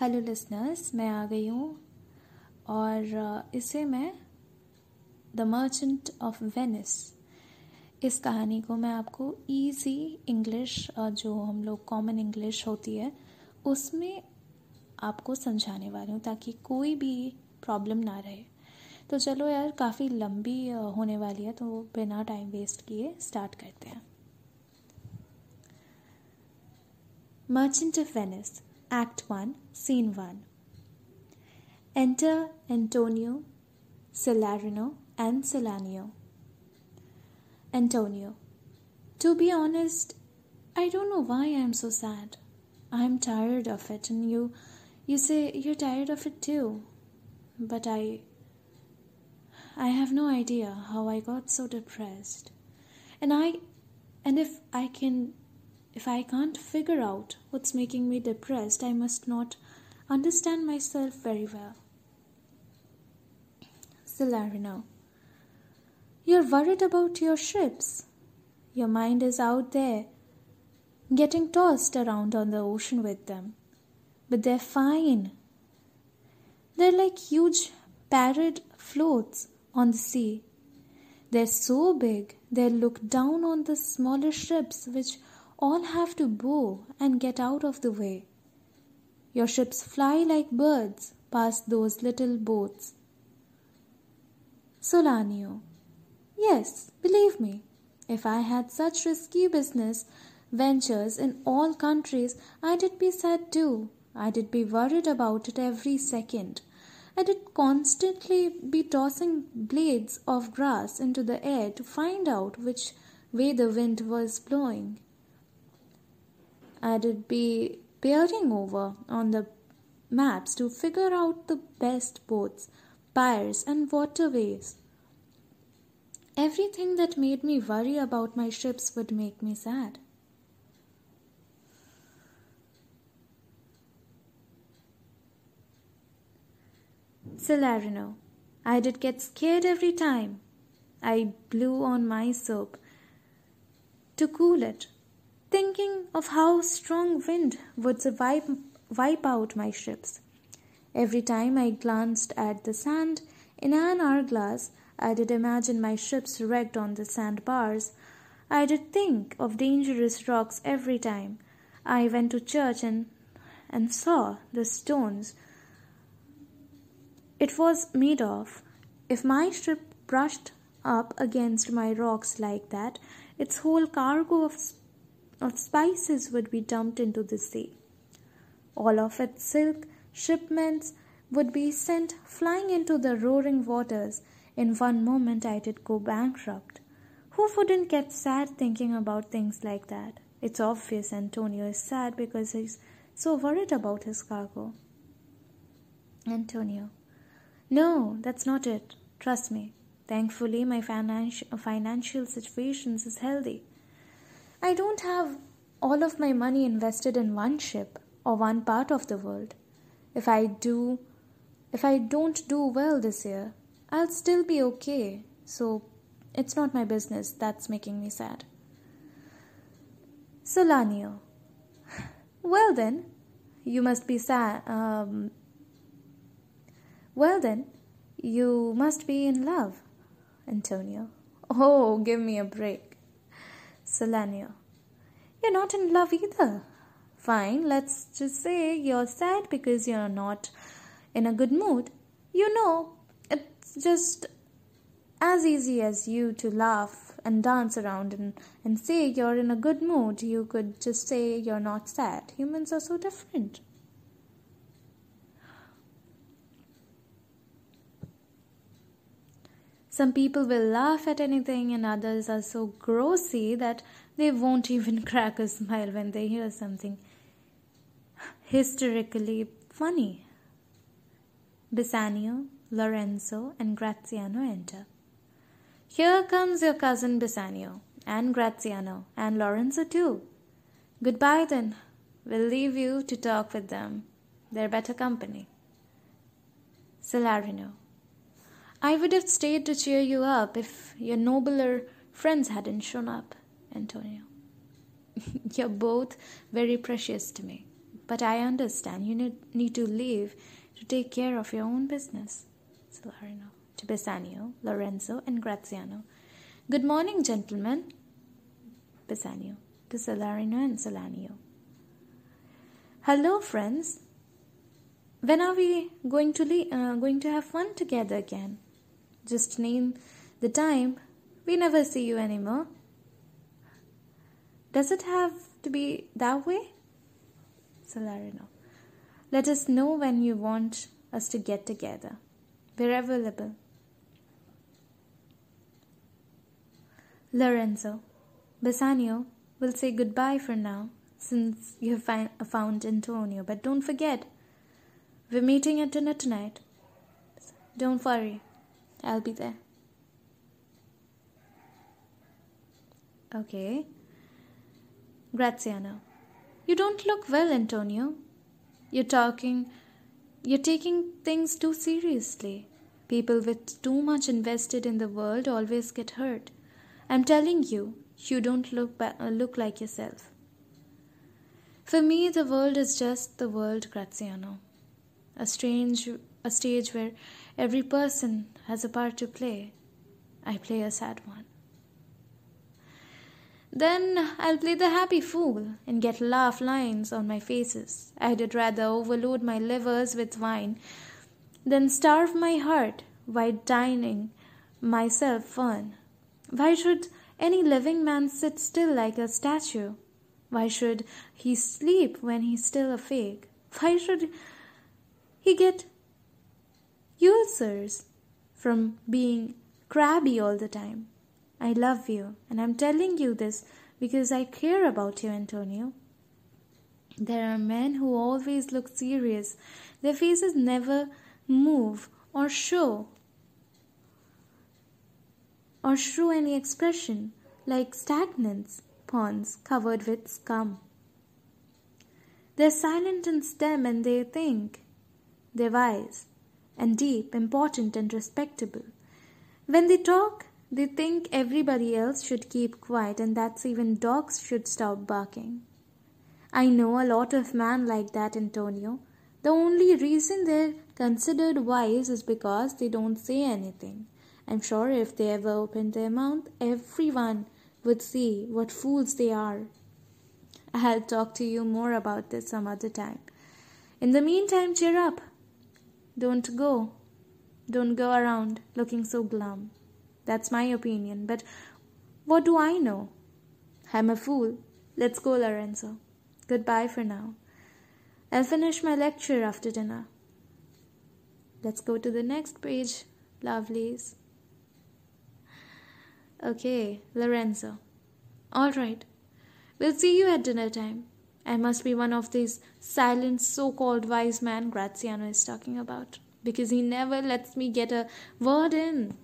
Hello listeners मैं आ गई हूँ और इसे मैं द मर्चेंट ऑफ़ वेनिस इस कहानी को मैं आपको इजी इंग्लिश जो हम लोग कॉमन इंग्लिश होती है, उसमें आपको समझाने वाली हूँ ताकि कोई भी प्रॉब्लम ना रहे। तो चलो यार, काफ़ी लंबी होने वाली है तो बिना टाइम वेस्ट किए स्टार्ट करते हैं। Merchant of Venice Act 1, Scene 1. Enter Antonio, Salarino, and Salanio. Antonio. To be honest, I don't know why I am so sad. I'm tired of it, and you you say you're tired of it too. But I I have no idea how I got so depressed. And I and if I can if I can't figure out what's making me depressed, I must not understand myself very well. Salarino. You're worried about your ships. Your mind is out there, getting tossed around on the ocean with them. But they're fine. They're like huge parrot floats on the sea. They're so big, they look down on the smaller ships which all have to bow and get out of the way. Your ships fly like birds past those little boats. Solanio. Yes, believe me, if I had such risky business ventures in all countries, I'd be sad too. I'd be worried about it every second. I'd constantly be tossing blades of grass into the air to find out which way the wind was blowing. I'd be peering over on the maps to figure out the best boats, piers, and waterways. Everything that made me worry about my ships would make me sad. Salarino. I did get scared every time. I blew on my soap to cool it thinking of how strong wind would wipe, wipe out my ships. Every time I glanced at the sand in an hourglass, I did imagine my ships wrecked on the sandbars. I did think of dangerous rocks every time I went to church and, and saw the stones it was made of. If my ship brushed up against my rocks like that, its whole cargo of of spices would be dumped into the sea. All of its silk shipments would be sent flying into the roaring waters. In one moment, I did go bankrupt. Who wouldn't get sad thinking about things like that? It's obvious Antonio is sad because he's so worried about his cargo. Antonio. No, that's not it. Trust me. Thankfully, my financial financial situation is healthy. I don't have all of my money invested in one ship or one part of the world. If I do if I don't do well this year, I'll still be okay. So it's not my business that's making me sad. Solanio. Well then, you must be sad. Um, well then, you must be in love, Antonio. Oh, give me a break. Salanio. You're not in love either. Fine, let's just say you're sad because you're not in a good mood. You know, it's just as easy as you to laugh and dance around and, and say you're in a good mood. You could just say you're not sad. Humans are so different. Some people will laugh at anything, and others are so grossy that they won't even crack a smile when they hear something hysterically funny. Bassanio, Lorenzo, and Graziano enter. Here comes your cousin Bassanio, and Graziano, and Lorenzo too. Goodbye then. We'll leave you to talk with them. They're better company. Salarino. I would have stayed to cheer you up if your nobler friends hadn't shown up, Antonio. You're both very precious to me. but I understand you need, to leave to take care of your own business. Celerino to Bassanio, Lorenzo, and Graziano. Good morning, gentlemen. Bassanio to Celerino and Celanio. Hello, friends. When are we going to le- uh, going to have fun together again? Just name the time. We never see you anymore. Does it have to be that way? Celerino. Let us know when you want us to get together. We're available. Lorenzo. Bassanio will say goodbye for now since you have found Antonio, but don't forget, we're meeting at dinner tonight. Don't worry, I'll be there. Okay. Graziano. You don't look well, Antonio. You're talking, you're taking things too seriously. People with too much invested in the world always get hurt. I'm telling you, you don't look, ba- uh, look like yourself. For me, the world is just the world, Graziano. A strange, a stage where every person has a part to play. I play a sad one. Then I'll play the happy fool and get laugh lines on my faces. I'd rather overload my livers with wine than starve my heart while dining myself fun. Why should any living man sit still like a statue? Why should he sleep when he's still awake? Why should he get ulcers from being crabby all the time? I love you, and I'm telling you this because I care about you, Antonio. There are men who always look serious, their faces never move or show or show any expression like stagnant ponds covered with scum. They're silent and stem and they think. They're wise and deep, important and respectable. When they talk, they think everybody else should keep quiet and that's even dogs should stop barking. I know a lot of men like that, Antonio. The only reason they're considered wise is because they don't say anything. I'm sure if they ever opened their mouth, everyone would see what fools they are. I'll talk to you more about this some other time. In the meantime, cheer up. Don't go. Don't go around looking so glum. That's my opinion, but what do I know? I'm a fool. Let's go, Lorenzo. Goodbye for now. I'll finish my lecture after dinner. Let's go to the next page, lovelies. Okay, Lorenzo. All right. We'll see you at dinner time. I must be one of these silent so called wise men Graziano is talking about because he never lets me get a word in.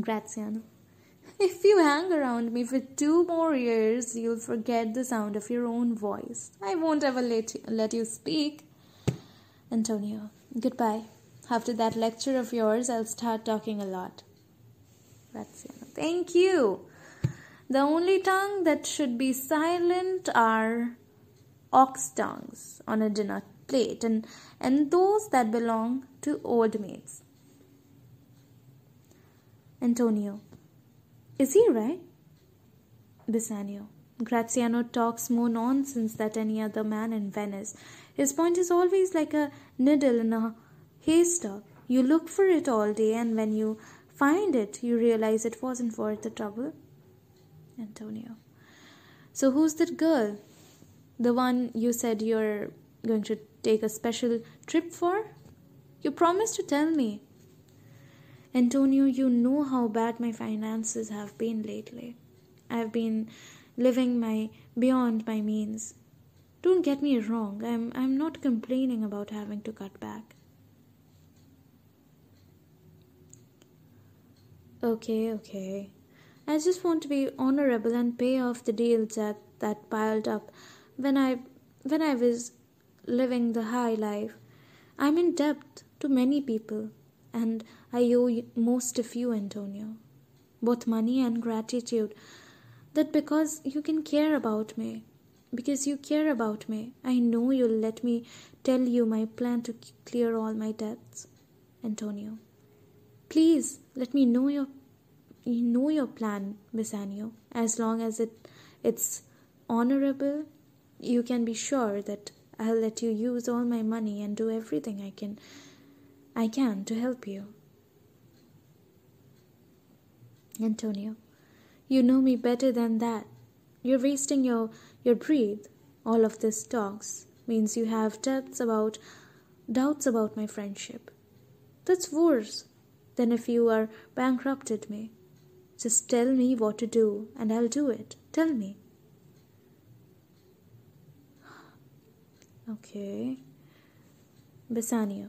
Graziano. If you hang around me for two more years, you'll forget the sound of your own voice. I won't ever let you, let you speak. Antonio. Goodbye. After that lecture of yours, I'll start talking a lot. Graziano. Thank you. The only tongue that should be silent are ox tongues on a dinner plate and, and those that belong to old maids. Antonio. Is he right? Bassanio. Graziano talks more nonsense than any other man in Venice. His point is always like a needle in a haystack. You look for it all day, and when you find it, you realize it wasn't worth the trouble. Antonio. So, who's that girl? The one you said you're going to take a special trip for? You promised to tell me. Antonio, you know how bad my finances have been lately. I've been living my beyond my means. Don't get me wrong, I'm I'm not complaining about having to cut back. Okay, okay. I just want to be honorable and pay off the deals that, that piled up when I when I was living the high life. I'm in debt to many people and I owe most of you, Antonio. Both money and gratitude. That because you can care about me. because you care about me. I know you'll let me tell you my plan to clear all my debts. Antonio. Please let me know your you know your plan, Bassanio. As long as it it's honorable, you can be sure that I'll let you use all my money and do everything I can I can to help you. Antonio, you know me better than that. You're wasting your your breath. All of this talks means you have doubts about doubts about my friendship. That's worse than if you are bankrupted me. Just tell me what to do and I'll do it. Tell me. Okay. Bassanio.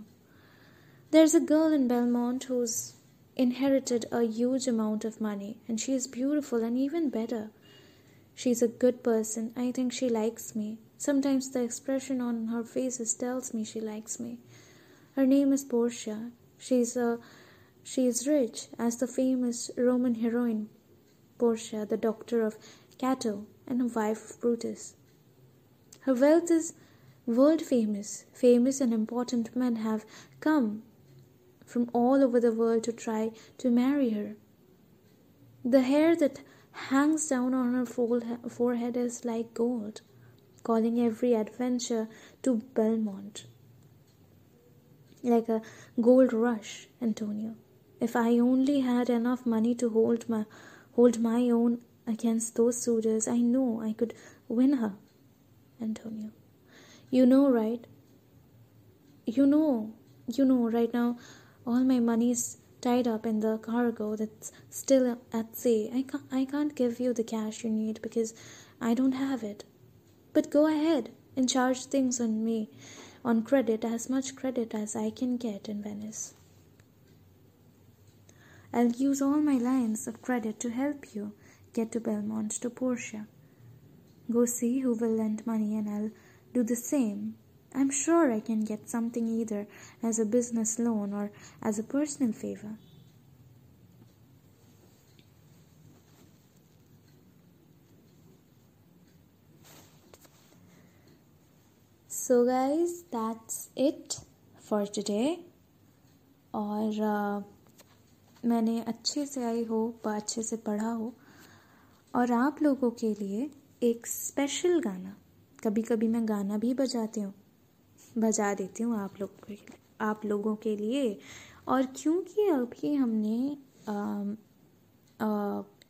There's a girl in Belmont who's inherited a huge amount of money and she is beautiful and even better. She's a good person. I think she likes me. Sometimes the expression on her faces tells me she likes me. Her name is Portia. She's a she is rich as the famous Roman heroine Portia, the daughter of Cato and wife of Brutus. Her wealth is world famous. Famous and important men have come from all over the world to try to marry her. The hair that hangs down on her forehead is like gold, calling every adventure to Belmont. Like a gold rush, Antonio. If I only had enough money to hold my hold my own against those suitors, I know I could win her. Antonio. You know, right? You know, you know, right now, all my money is tied up in the cargo that's still at sea. I can't, I can't give you the cash you need because I don't have it. But go ahead and charge things on me on credit, as much credit as I can get in Venice. I'll use all my lines of credit to help you get to Belmont to Portia. Go see who will lend money and I'll do the same. I'm sure I can get something either as a business loan or as a personal favor. So, guys, that's it for today. और uh, मैंने अच्छे से आई हो अच्छे से पढ़ा हो, और आप लोगों के लिए एक स्पेशल गाना। कभी कभी मैं गाना भी बजाती हूँ। बजा देती हूँ आप लोगों के लिए, आप लोगों के लिए। और क्योंकि अभी हमने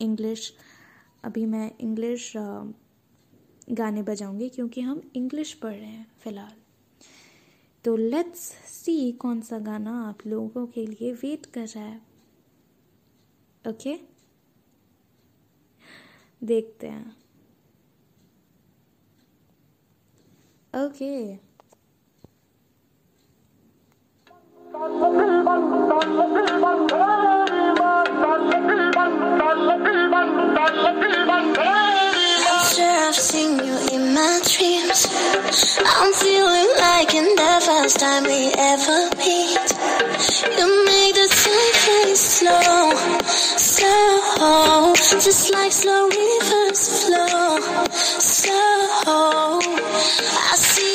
इंग्लिश अभी मैं इंग्लिश गाने बजाऊँगी क्योंकि हम इंग्लिश पढ़ रहे हैं फ़िलहाल। तो लेट्स सी कौन सा गाना आप लोगों के लिए वेट कर रहा है। ओके देखते हैं okay I've seen you in my dreams. I'm feeling like in the first time we ever meet. You make the time very slow, slow, just like slow rivers flow. So I see